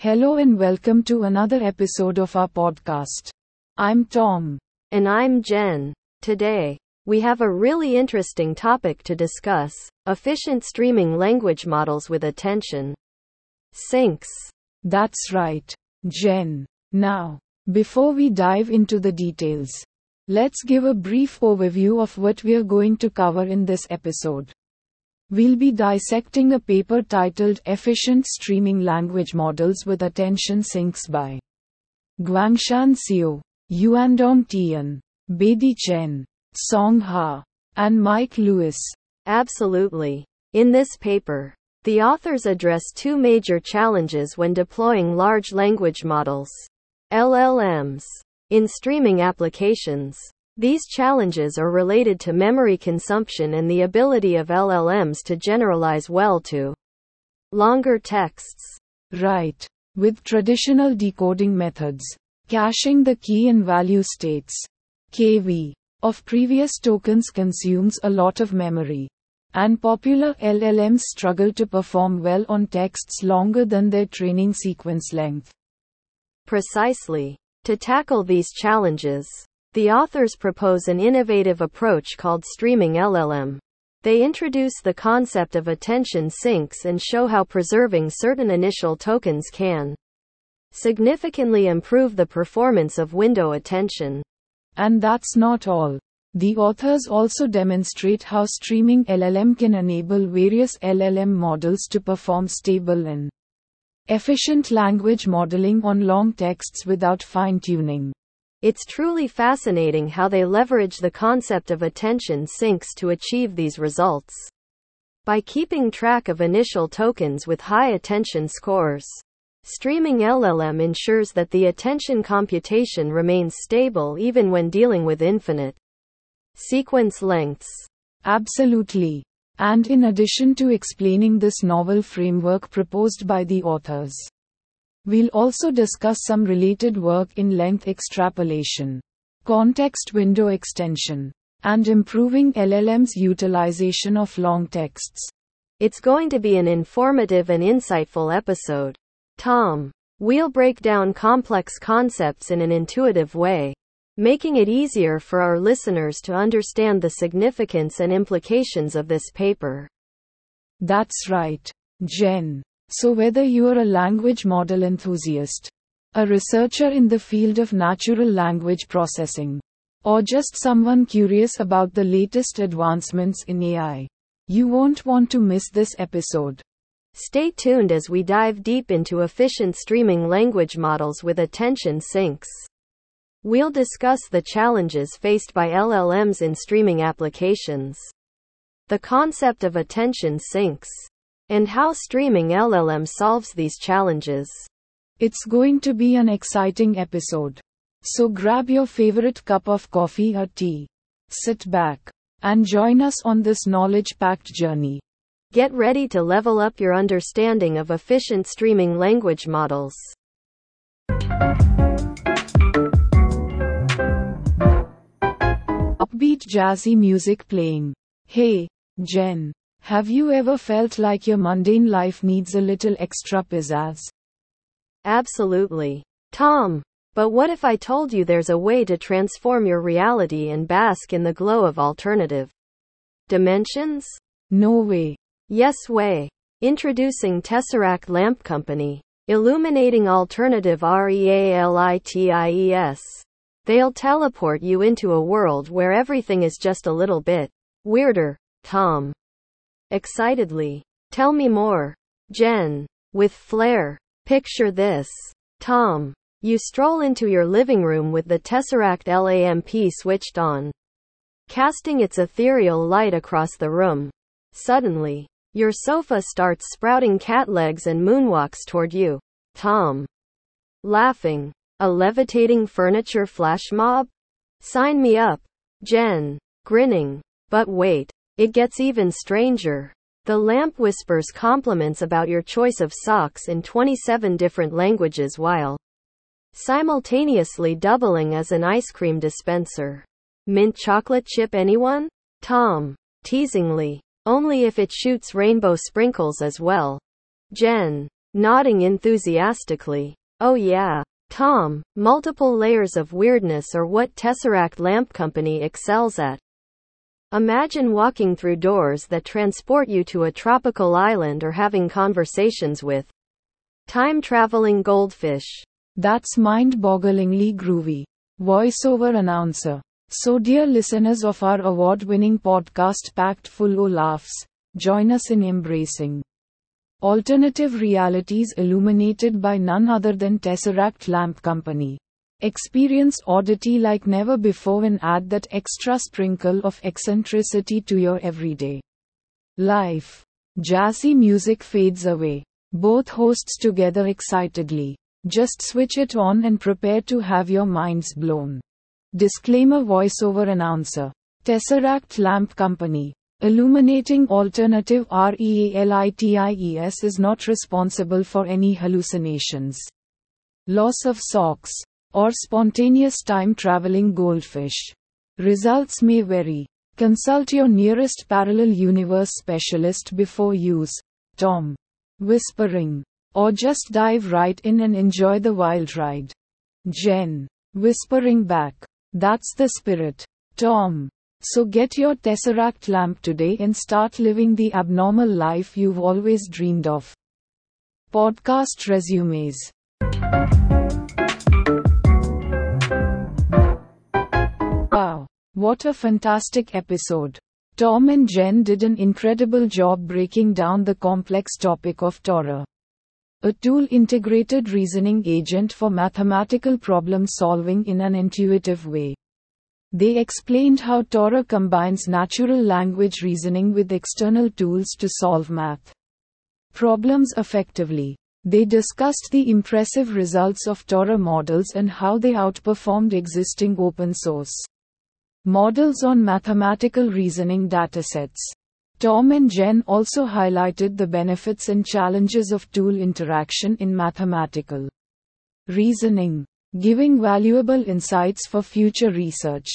Hello and welcome to another episode of our podcast. I'm Tom. And I'm Jen. Today, we have a really interesting topic to discuss efficient streaming language models with attention sinks. That's right, Jen. Now, before we dive into the details, let's give a brief overview of what we're going to cover in this episode. We'll be dissecting a paper titled Efficient Streaming Language Models with Attention Sinks by Guangxuan Xiao, Yuandong Tian, Beidi Chen, Song Han, and Mike Lewis. Absolutely. In this paper, the authors address two major challenges when deploying large language models, LLMs, in streaming applications. These challenges are related to memory consumption and the ability of LLMs to generalize well to longer texts. Right. With traditional decoding methods, caching the key and value states, KV, of previous tokens consumes a lot of memory. And popular LLMs struggle to perform well on texts longer than their training sequence length. Precisely. To tackle these challenges, the authors propose an innovative approach called streaming LLM. They introduce the concept of attention sinks and show how preserving certain initial tokens can significantly improve the performance of window attention. And that's not all. The authors also demonstrate how streaming LLM can enable various LLM models to perform stable and efficient language modeling on long texts without fine tuning. It's truly fascinating how they leverage the concept of attention sinks to achieve these results. By keeping track of initial tokens with high attention scores, streaming LLM ensures that the attention computation remains stable even when dealing with infinite sequence lengths. Absolutely. And in addition to explaining this novel framework proposed by the authors, We'll also discuss some related work in length extrapolation, context window extension, and improving LLM's utilization of long texts. It's going to be an informative and insightful episode. Tom, we'll break down complex concepts in an intuitive way, making it easier for our listeners to understand the significance and implications of this paper. That's right, Jen. So, whether you're a language model enthusiast, a researcher in the field of natural language processing, or just someone curious about the latest advancements in AI, you won't want to miss this episode. Stay tuned as we dive deep into efficient streaming language models with attention sinks. We'll discuss the challenges faced by LLMs in streaming applications, the concept of attention sinks and how streaming LLM solves these challenges. It's going to be an exciting episode. So grab your favorite cup of coffee or tea, sit back, and join us on this knowledge packed journey. Get ready to level up your understanding of efficient streaming language models. Upbeat jazzy music playing. Hey, Jen. Have you ever felt like your mundane life needs a little extra pizzazz? Absolutely. Tom. But what if I told you there's a way to transform your reality and bask in the glow of alternative dimensions? No way. Yes way. Introducing Tesseract Lamp Company. Illuminating alternative REALITIES. They'll teleport you into a world where everything is just a little bit weirder. Tom. Excitedly. Tell me more. Jen. With flair. Picture this. Tom. You stroll into your living room with the Tesseract LAMP switched on, casting its ethereal light across the room. Suddenly, your sofa starts sprouting cat legs and moonwalks toward you. Tom. Laughing. A levitating furniture flash mob? Sign me up. Jen. Grinning. But wait. It gets even stranger. The lamp whispers compliments about your choice of socks in 27 different languages while simultaneously doubling as an ice cream dispenser. Mint chocolate chip anyone? Tom. Teasingly. Only if it shoots rainbow sprinkles as well. Jen. Nodding enthusiastically. Oh yeah. Tom, multiple layers of weirdness are what Tesseract Lamp Company excels at. Imagine walking through doors that transport you to a tropical island or having conversations with time traveling goldfish. That's mind bogglingly groovy. Voiceover announcer. So, dear listeners of our award winning podcast packed full of laughs, join us in embracing alternative realities illuminated by none other than Tesseract Lamp Company. Experience oddity like never before and add that extra sprinkle of eccentricity to your everyday life. Jazzy music fades away. Both hosts together excitedly. Just switch it on and prepare to have your minds blown. Disclaimer voiceover announcer. Tesseract Lamp Company. Illuminating Alternative REALITIES is not responsible for any hallucinations, loss of socks, or spontaneous time traveling goldfish. Results may vary. Consult your nearest parallel universe specialist before use. Tom. Whispering. Or just dive right in and enjoy the wild ride. Jen. Whispering back. That's the spirit. Tom. So get your Tesseract lamp today and start living the abnormal life you've always dreamed of. Podcast resumes. What a fantastic episode! Tom and Jen did an incredible job breaking down the complex topic of ToRA a tool integrated reasoning agent for mathematical problem solving in an intuitive way. They explained how ToRA combines natural language reasoning with external tools to solve math problems effectively. They discussed the impressive results of ToRA models and how they outperformed existing open source models on mathematical reasoning datasets. Tom and Jen also highlighted the benefits and challenges of tool interaction in mathematical reasoning, giving valuable insights for future research.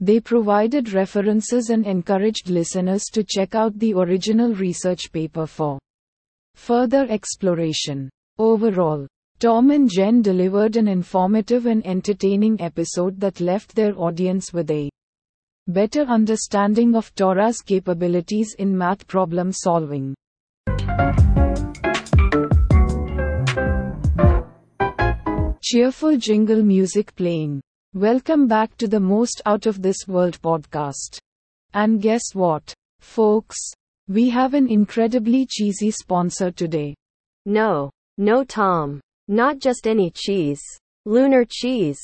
They provided references and encouraged listeners to check out the original research paper for further exploration. Overall, Tom and Jen delivered an informative and entertaining episode that left their audience with a better understanding of ToRA's capabilities in math problem solving. Cheerful jingle music playing. Welcome back to the Most Out of This World podcast. And guess what, folks? We have an incredibly cheesy sponsor today. No, no, Tom. Not just any cheese. Lunar cheese.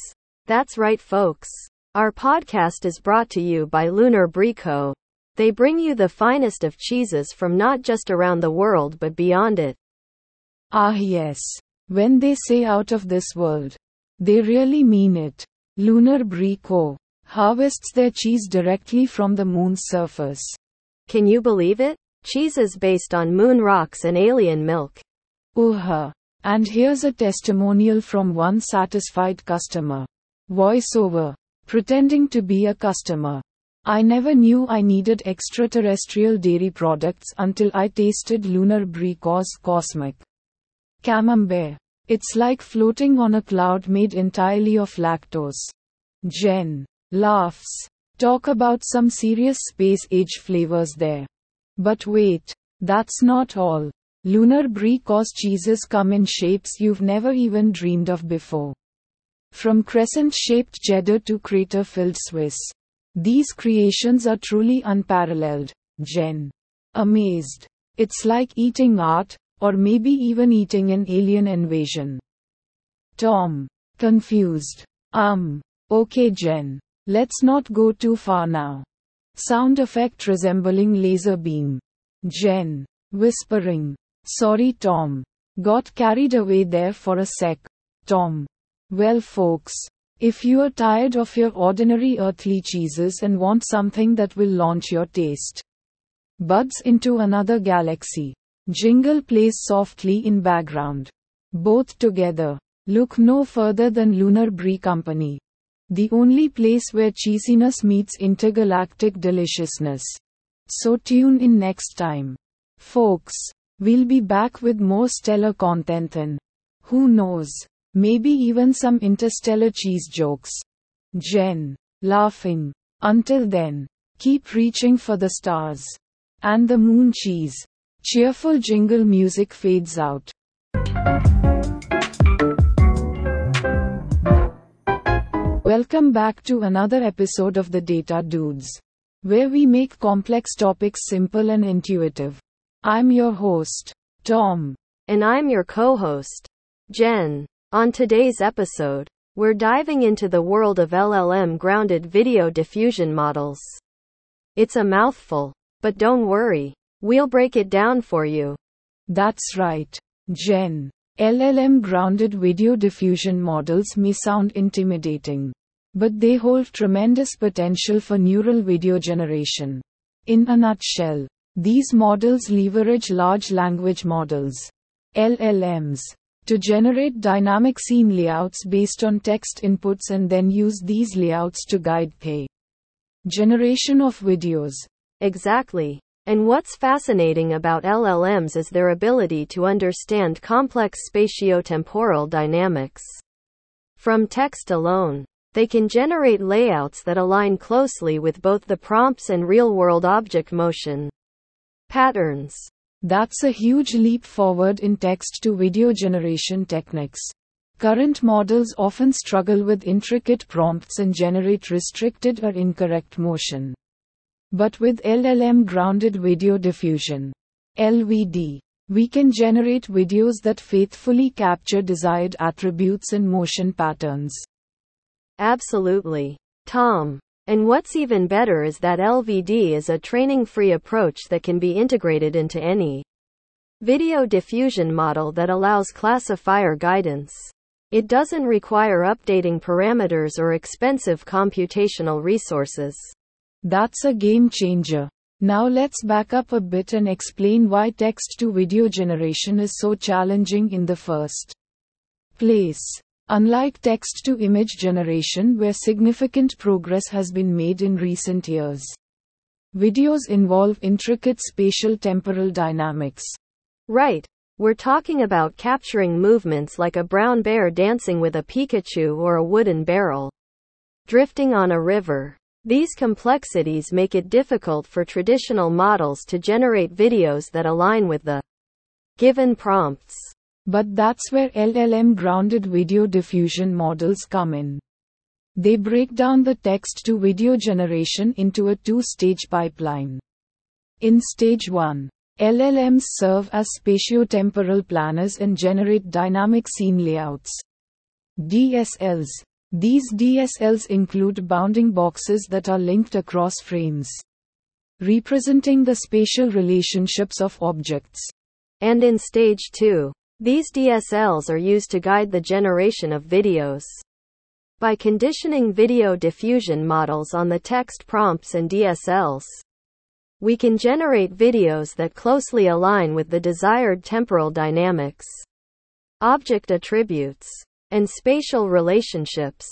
That's right, folks. Our podcast is brought to you by Lunar Brie Co. They bring you the finest of cheeses from not just around the world but beyond it. Ah, yes. When they say out of this world, they really mean it. Lunar Brie Co. harvests their cheese directly from the moon's surface. Can you believe it? Cheeses based on moon rocks and alien milk. Uh-huh. And here's a testimonial from one satisfied customer. Voiceover pretending to be a customer. I never knew I needed extraterrestrial dairy products until I tasted Lunar Brie Co's Cosmic Camembert. It's like floating on a cloud made entirely of lactose. Jen laughs. Talk about some serious space age flavors there. But wait, that's not all. Lunar Brie Co's cheeses come in shapes you've never even dreamed of before. From crescent shaped cheddar to crater filled Swiss. These creations are truly unparalleled. Jen. Amazed. It's like eating art, or maybe even eating an alien invasion. Tom. Confused. Um. Okay, Jen. Let's not go too far now. Sound effect resembling laser beam. Jen. Whispering. Sorry, Tom. Got carried away there for a sec. Tom. Well, folks, if you are tired of your ordinary earthly cheeses and want something that will launch your taste buds into another galaxy, jingle plays softly in background. Both together, look no further than Lunar Brie Company. The only place where cheesiness meets intergalactic deliciousness. So tune in next time. Folks, we'll be back with more stellar content and, who knows, maybe even some interstellar cheese jokes. Jen, laughing. Until then, keep reaching for the stars. And the moon cheese. Cheerful jingle music fades out. Welcome back to another episode of the Data Dudes, where we make complex topics simple and intuitive. I'm your host, Tom. And I'm your co host, Jen. On today's episode, we're diving into the world of LLM grounded video diffusion models. It's a mouthful, but don't worry, we'll break it down for you. That's right, Jen. LLM grounded video diffusion models may sound intimidating, but they hold tremendous potential for neural video generation. In a nutshell, these models leverage large language models, LLMs, to generate dynamic scene layouts based on text inputs and then use these layouts to guide pay generation of videos. Exactly. And what's fascinating about LLMs is their ability to understand complex spatiotemporal dynamics. From text alone, they can generate layouts that align closely with both the prompts and real world object motion patterns. That's a huge leap forward in text to video generation techniques. Current models often struggle with intricate prompts and generate restricted or incorrect motion. But with LLM grounded video diffusion, LVD, we can generate videos that faithfully capture desired attributes and motion patterns. Absolutely. Tom. And what's even better is that LVD is a training free approach that can be integrated into any video diffusion model that allows classifier guidance. It doesn't require updating parameters or expensive computational resources. That's a game changer. Now let's back up a bit and explain why text to video generation is so challenging in the first place. Unlike text to image generation, where significant progress has been made in recent years, videos involve intricate spatial temporal dynamics. Right. We're talking about capturing movements like a brown bear dancing with a Pikachu or a wooden barrel drifting on a river. These complexities make it difficult for traditional models to generate videos that align with the given prompts. But that's where LLM grounded video diffusion models come in. They break down the text to video generation into a two stage pipeline. In stage 1, LLMs serve as spatiotemporal planners and generate dynamic scene layouts. DSLs these DSLs include bounding boxes that are linked across frames, representing the spatial relationships of objects. And in stage 2, these DSLs are used to guide the generation of videos. By conditioning video diffusion models on the text prompts and DSLs, we can generate videos that closely align with the desired temporal dynamics, object attributes, and spatial relationships.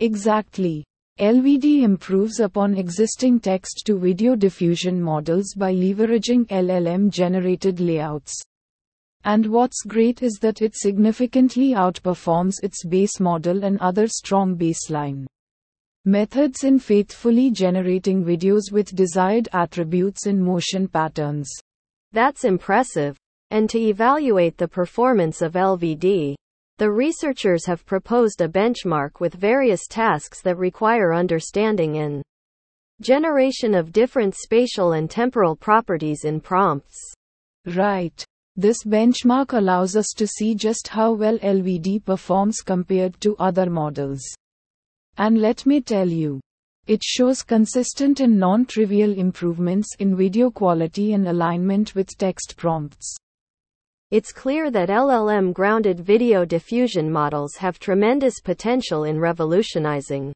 Exactly. LVD improves upon existing text to video diffusion models by leveraging LLM generated layouts. And what's great is that it significantly outperforms its base model and other strong baseline methods in faithfully generating videos with desired attributes and motion patterns. That's impressive. And to evaluate the performance of LVD, the researchers have proposed a benchmark with various tasks that require understanding and generation of different spatial and temporal properties in prompts. Right. This benchmark allows us to see just how well LVD performs compared to other models. And let me tell you, it shows consistent and non trivial improvements in video quality and alignment with text prompts. It's clear that LLM grounded video diffusion models have tremendous potential in revolutionizing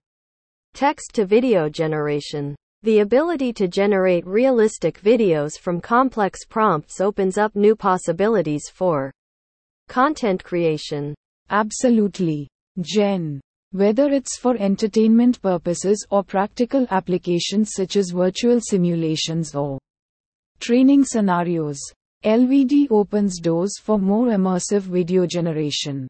text to video generation. The ability to generate realistic videos from complex prompts opens up new possibilities for content creation. Absolutely. Jen. Whether it's for entertainment purposes or practical applications such as virtual simulations or Training scenarios. LVD opens doors for more immersive video generation.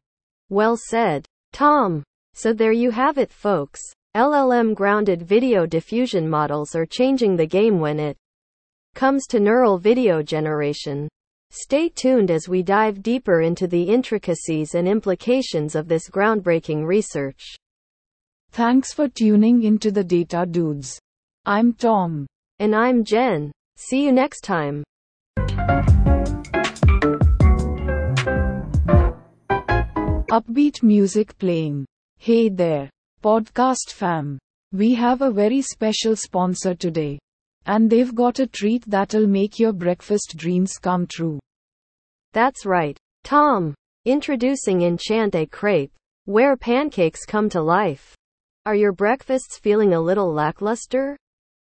Well said, Tom. So there you have it, folks. LLM grounded video diffusion models are changing the game when it comes to neural video generation. Stay tuned as we dive deeper into the intricacies and implications of this groundbreaking research. Thanks for tuning into the Data Dudes. I'm Tom. And I'm Jen. See you next time. Upbeat music playing. Hey there, podcast fam. We have a very special sponsor today. And they've got a treat that'll make your breakfast dreams come true. That's right, Tom. Introducing Enchante Crepe, where pancakes come to life. Are your breakfasts feeling a little lackluster?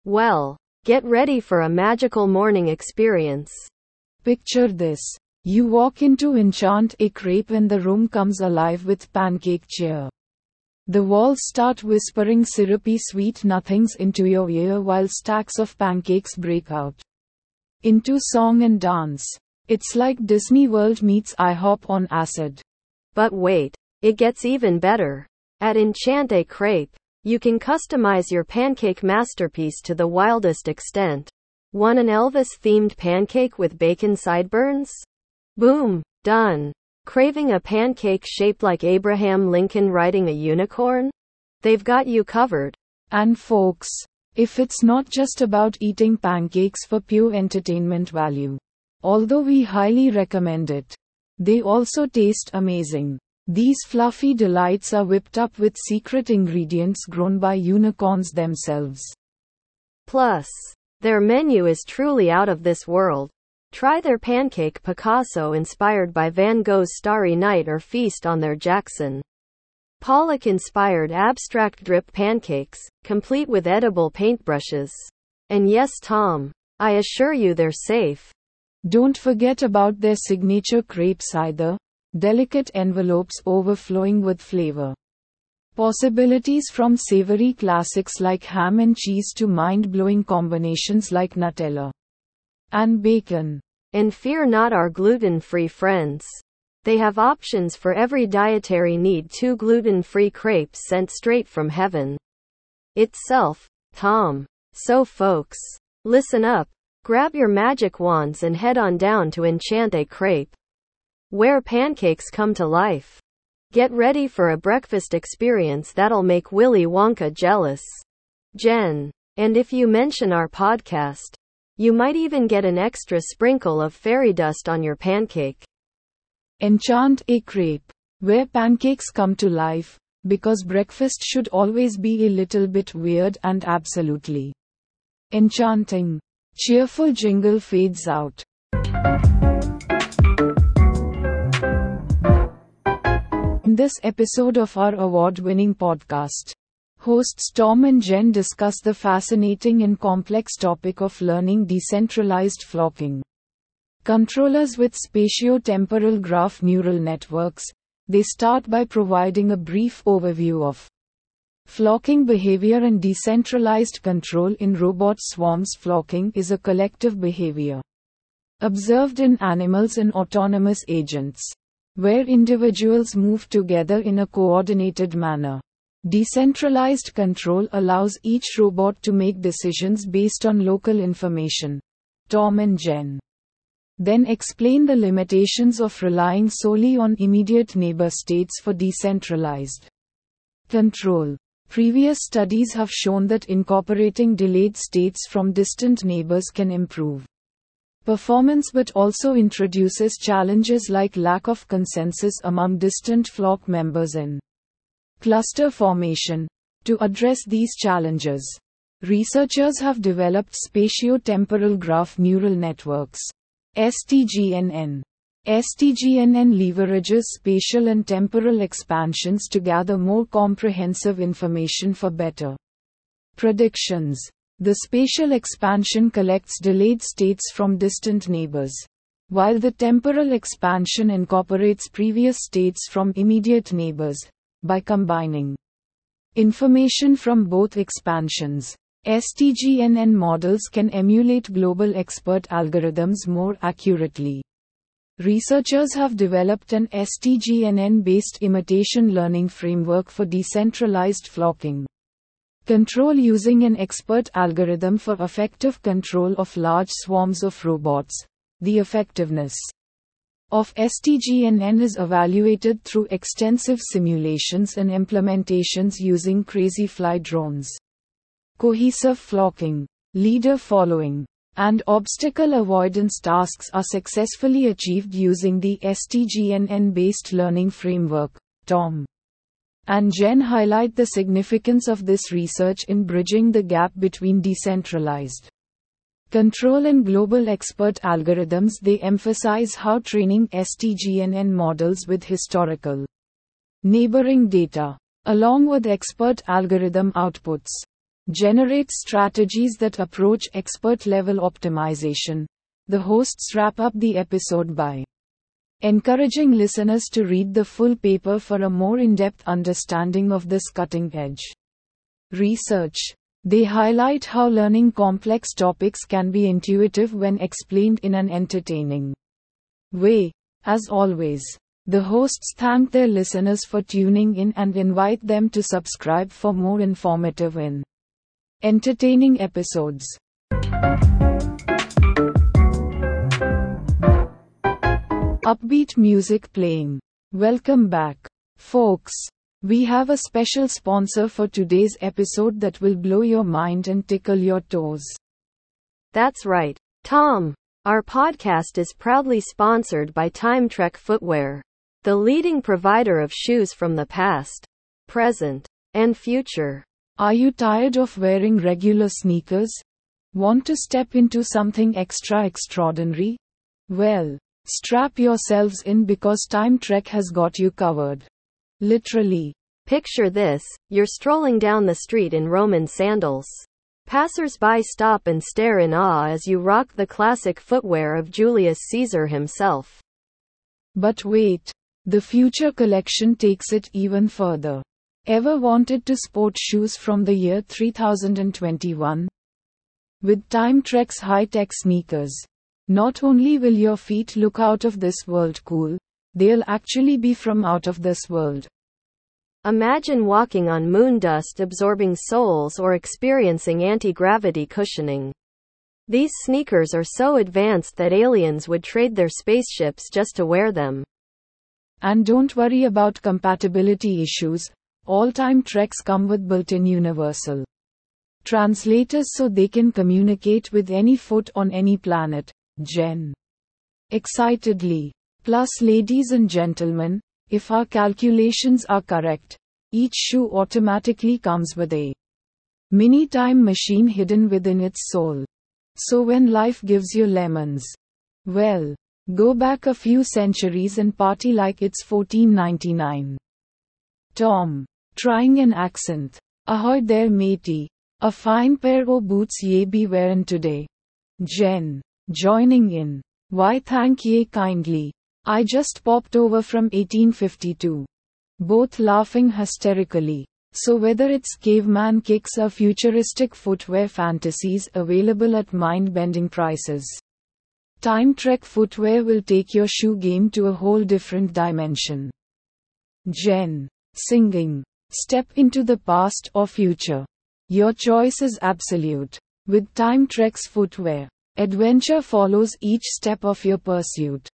Well, get ready for a magical morning experience. Picture this. You walk into Enchant a Crepe and the room comes alive with pancake cheer. The walls start whispering syrupy sweet nothings into your ear while stacks of pancakes break out into song and dance. It's like Disney World meets IHOP on acid. But wait, it gets even better. At Enchante Crepe, you can customize your pancake masterpiece to the wildest extent. Want an Elvis themed pancake with bacon sideburns? Boom! Done. Craving a pancake shaped like Abraham Lincoln riding a unicorn? They've got you covered. And folks, if it's not just about eating pancakes for pure entertainment value, although we highly recommend it, they also taste amazing. These fluffy delights are whipped up with secret ingredients grown by unicorns themselves. Plus, their menu is truly out of this world. Try their pancake Picasso inspired by Van Gogh's Starry Night or feast on their Jackson Pollock inspired abstract drip pancakes, complete with edible paintbrushes. And yes, Tom, I assure you they're safe. Don't forget about their signature crepes either. Delicate envelopes overflowing with flavor. Possibilities from savory classics like ham and cheese to mind blowing combinations like Nutella and bacon. And fear not our gluten free friends. They have options for every dietary need. Two gluten free crepes sent straight from heaven itself. Tom. So, folks, listen up. Grab your magic wands and head on down to Enchante Crepe, where pancakes come to life. Get ready for a breakfast experience that'll make Willy Wonka jealous. Jen. And if you mention our podcast, you might even get an extra sprinkle of fairy dust on your pancake. Enchant a crepe, where pancakes come to life, because breakfast should always be a little bit weird and absolutely enchanting. Cheerful jingle fades out. In this episode of our award winning podcast, Hosts Tom and Jen discuss the fascinating and complex topic of learning decentralized flocking. Controllers with spatio-temporal graph neural networks, they start by providing a brief overview of flocking behavior and decentralized control in robot swarms. Flocking is a collective behavior observed in animals and autonomous agents, where individuals move together in a coordinated manner. Decentralized control allows each robot to make decisions based on local information. Tom and Jen then explain the limitations of relying solely on immediate neighbor states for decentralized control. Previous studies have shown that incorporating delayed states from distant neighbors can improve performance but also introduces challenges like lack of consensus among distant flock members and Cluster formation. To address these challenges, researchers have developed spatio-temporal graph neural networks. STGNN. STGNN leverages spatial and temporal expansions to gather more comprehensive information for better predictions. The spatial expansion collects delayed states from distant neighbors, while the temporal expansion incorporates previous states from immediate neighbors by combining information from both expansions. STGNN models can emulate global expert algorithms more accurately. Researchers have developed an STGNN based imitation learning framework for decentralized flocking. Control using an expert algorithm for effective control of large swarms of robots. The effectiveness of STGNN is evaluated through extensive simulations and implementations using crazyflie drones. Cohesive flocking, leader following, and obstacle avoidance tasks are successfully achieved using the STGNN based learning framework, TOM. And Jen highlight the significance of this research in bridging the gap between decentralized control and global expert algorithms. They emphasize how training STGNN models with historical neighboring data, along with expert algorithm outputs, generate strategies that approach expert level optimization. The hosts wrap up the episode by encouraging listeners to read the full paper for a more in depth understanding of this cutting edge research. They highlight how learning complex topics can be intuitive when explained in an entertaining way. As always, the hosts thank their listeners for tuning in and invite them to subscribe for more informative and entertaining episodes. Upbeat music playing. Welcome back, folks. We have a special sponsor for today's episode that will blow your mind and tickle your toes. That's right, Tom. Our podcast is proudly sponsored by Time Trek Footwear, the leading provider of shoes from the past, present, and future. Are you tired of wearing regular sneakers? Want to step into something extra extraordinary? Well, Strap yourselves in because Time Trek has got you covered. Literally. Picture this you're strolling down the street in Roman sandals. Passers-by stop and stare in awe as you rock the classic footwear of Julius Caesar himself. But wait. The future collection takes it even further. Ever wanted to sport shoes from the year 3021? With Time Trek's high-tech sneakers, not only will your feet look out of this world cool, they'll actually be from out of this world. Imagine walking on moon dust absorbing souls or experiencing anti gravity cushioning. These sneakers are so advanced that aliens would trade their spaceships just to wear them. And don't worry about compatibility issues, all time treks come with built in universal translators so they can communicate with any foot on any planet. Jen. Excitedly. Plus, ladies and gentlemen, if our calculations are correct, each shoe automatically comes with a mini time machine hidden within its soul. So when life gives you lemons, well, go back a few centuries and party like it's 1499. Tom. Trying an accent. Ahoy there matey. A fine pair of boots ye be wearin' today. Jen. Joining in. Why thank ye kindly. I just popped over from 1852. Both laughing hysterically. So whether it's caveman kicks or futuristic footwear fantasies available at mind-bending prices. Time Trek footwear will take your shoe game to a whole different dimension. Jen. Singing. Step into the past or future. Your choice is absolute. With Time Trek's footwear. Adventure follows each step of your pursuit.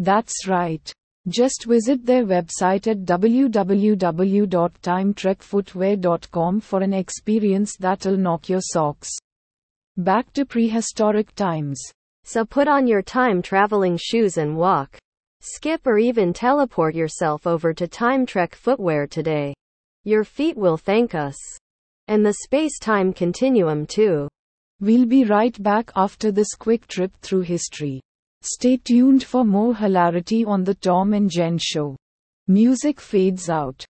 That's right. Just visit their website at www.timetrekfootwear.com for an experience that'll knock your socks. Back to prehistoric times. So put on your time traveling shoes and walk. Skip or even teleport yourself over to Time Trek footwear today. Your feet will thank us. And the space time continuum too. We'll be right back after this quick trip through history. Stay tuned for more hilarity on the Tom and Jen show. Music fades out.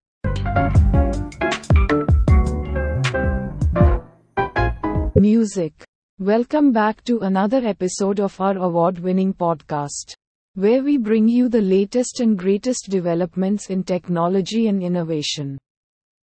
Music. Welcome back to another episode of our award winning podcast, where we bring you the latest and greatest developments in technology and innovation.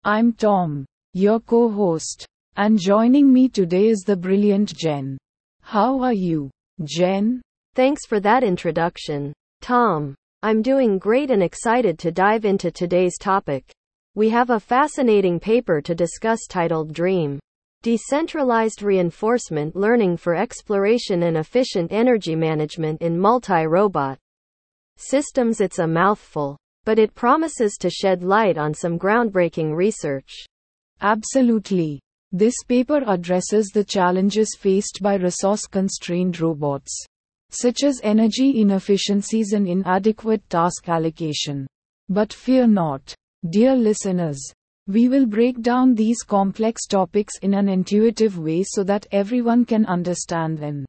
I'm Tom, your co host. And joining me today is the brilliant Jen. How are you, Jen? Thanks for that introduction, Tom. I'm doing great and excited to dive into today's topic. We have a fascinating paper to discuss titled Dream Decentralized Reinforcement Learning for Exploration and Efficient Energy Management in Multi Robot Systems. It's a mouthful, but it promises to shed light on some groundbreaking research. Absolutely. This paper addresses the challenges faced by resource constrained robots such as energy inefficiencies and inadequate task allocation. But fear not, dear listeners. We will break down these complex topics in an intuitive way so that everyone can understand and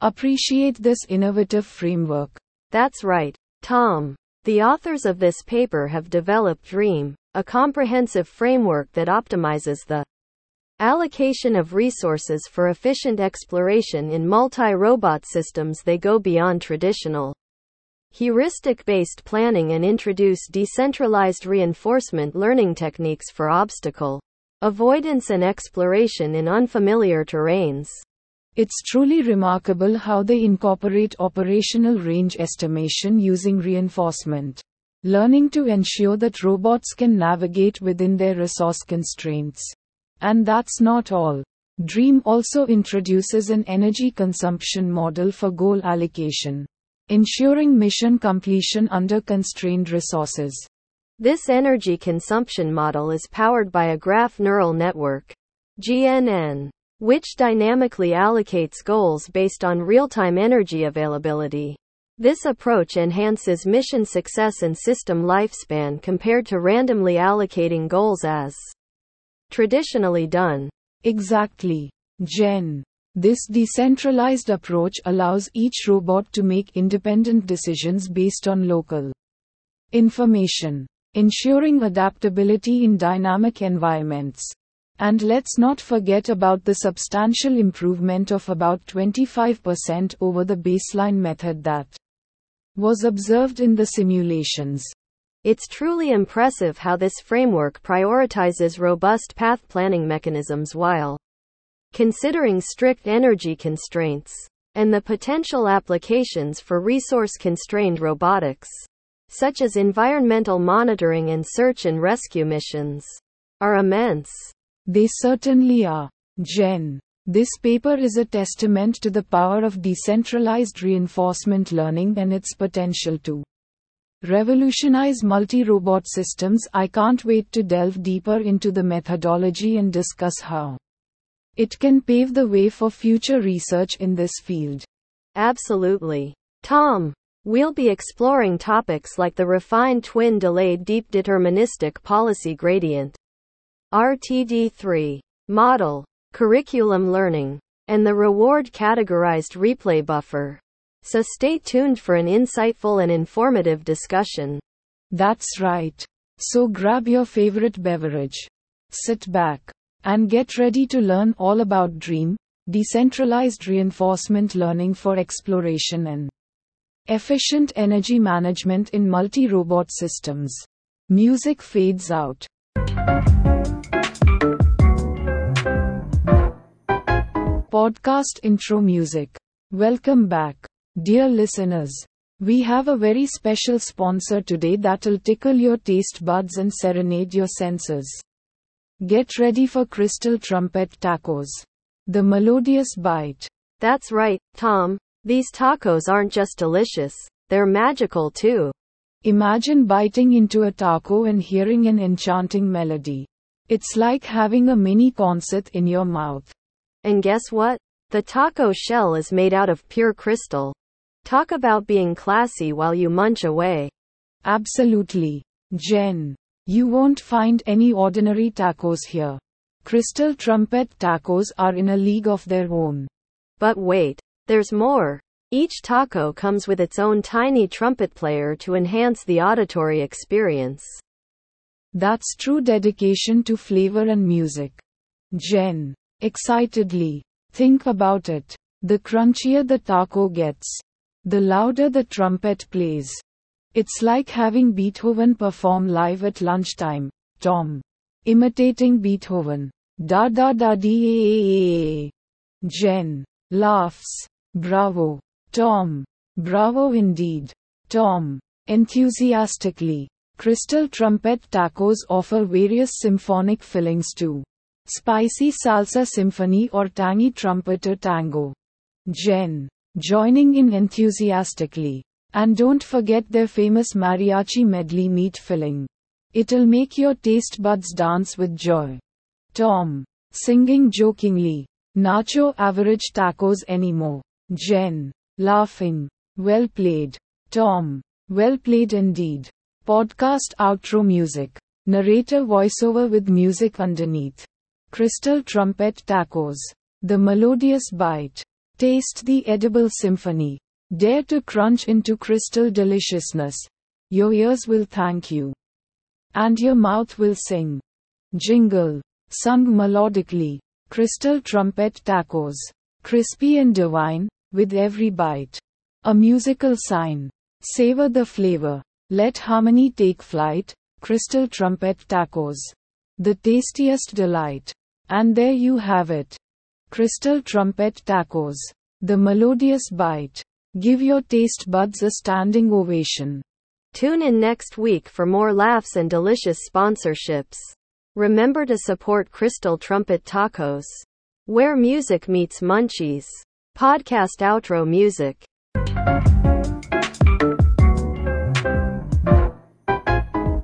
appreciate this innovative framework. That's right, Tom. The authors of this paper have developed DREAM, a comprehensive framework that optimizes the Allocation of resources for efficient exploration in multi-robot systems they go beyond traditional heuristic-based planning and introduce decentralized reinforcement learning techniques for obstacle avoidance and exploration in unfamiliar terrains. It's truly remarkable how they incorporate operational range estimation using reinforcement learning to ensure that robots can navigate within their resource constraints. And that's not all. Dream also introduces an energy consumption model for goal allocation, ensuring mission completion under constrained resources. This energy consumption model is powered by a graph neural network, GNN, which dynamically allocates goals based on real time energy availability. This approach enhances mission success and system lifespan compared to randomly allocating goals as traditionally done. Exactly. Jen. This decentralized approach allows each robot to make independent decisions based on local information, ensuring adaptability in dynamic environments. And let's not forget about the substantial improvement of about 25% over the baseline method that was observed in the simulations. It's truly impressive how this framework prioritizes robust path planning mechanisms while considering strict energy constraints and the potential applications for resource constrained robotics, such as environmental monitoring and search and rescue missions, are immense. They certainly are. Jen. This paper is a testament to the power of decentralized reinforcement learning and its potential to revolutionize multi-robot systems. I can't wait to delve deeper into the methodology and discuss how it can pave the way for future research in this field. Absolutely. Tom, we'll be exploring topics like the refined twin delayed deep deterministic policy gradient, RTD3 model, curriculum learning, and the reward categorized replay buffer. So stay tuned for an insightful and informative discussion. That's right. So grab your favorite beverage, sit back, and get ready to learn all about DREAM, decentralized reinforcement learning for exploration and efficient energy management in multi robot systems. Music fades out. Podcast intro music. Welcome back. Dear listeners, we have a very special sponsor today that'll tickle your taste buds and serenade your senses. Get ready for Crystal Trumpet Tacos. The melodious bite. That's right, Tom. These tacos aren't just delicious, they're magical too. Imagine biting into a taco and hearing an enchanting melody. It's like having a mini concert in your mouth. And guess what? The taco shell is made out of pure crystal. Talk about being classy while you munch away. Absolutely. Jen. You won't find any ordinary tacos here. Crystal Trumpet tacos are in a league of their own. But wait, there's more. Each taco comes with its own tiny trumpet player to enhance the auditory experience. That's true dedication to flavor and music. Jen. Excitedly. Think about it. The crunchier the taco gets, the louder the trumpet plays. It's like having Beethoven perform live at lunchtime. Tom. Imitating Beethoven. Da da da dee. Jen. Laughs. Bravo. Tom. Bravo indeed. Tom. Enthusiastically. Crystal trumpet tacos offer various symphonic fillings too. Spicy salsa symphony or tangy trumpeter tango. Jen. Joining in enthusiastically. And don't forget their famous mariachi medley meat filling. It'll make your taste buds dance with joy. Tom. Singing jokingly. Nacho average tacos anymore. Jen. Laughing. Well played. Tom. Well played indeed. Podcast outro music. Narrator voiceover with music underneath. Crystal trumpet tacos. The melodious bite. Taste the edible symphony. Dare to crunch into crystal deliciousness. Your ears will thank you. And your mouth will sing. Jingle. Sung melodically. Crystal trumpet tacos. Crispy and divine, with every bite. A musical sign. Savor the flavor. Let harmony take flight. Crystal trumpet tacos. The tastiest delight. And there you have it. Crystal trumpet tacos. The melodious bite. Give your taste buds a standing ovation. Tune in next week for more laughs and delicious sponsorships. Remember to support Crystal Trumpet Tacos. Where music meets munchies. Podcast outro music.